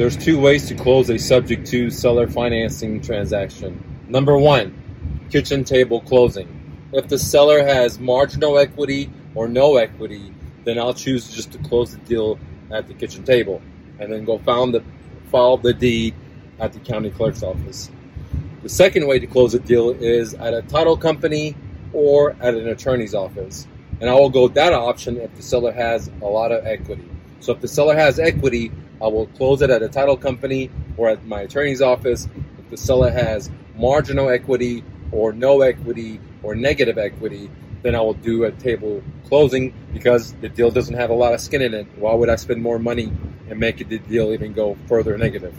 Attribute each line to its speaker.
Speaker 1: There's two ways to close a subject to seller financing transaction. Number one, kitchen table closing. If the seller has marginal equity or no equity, then I'll choose just to close the deal at the kitchen table and then go found the file the deed at the county clerk's office. The second way to close a deal is at a title company or at an attorney's office. And I will go that option if the seller has a lot of equity. So if the seller has equity, I will close it at a title company or at my attorney's office. If the seller has marginal equity or no equity or negative equity, then I will do a table closing because the deal doesn't have a lot of skin in it. Why would I spend more money and make the deal even go further negative?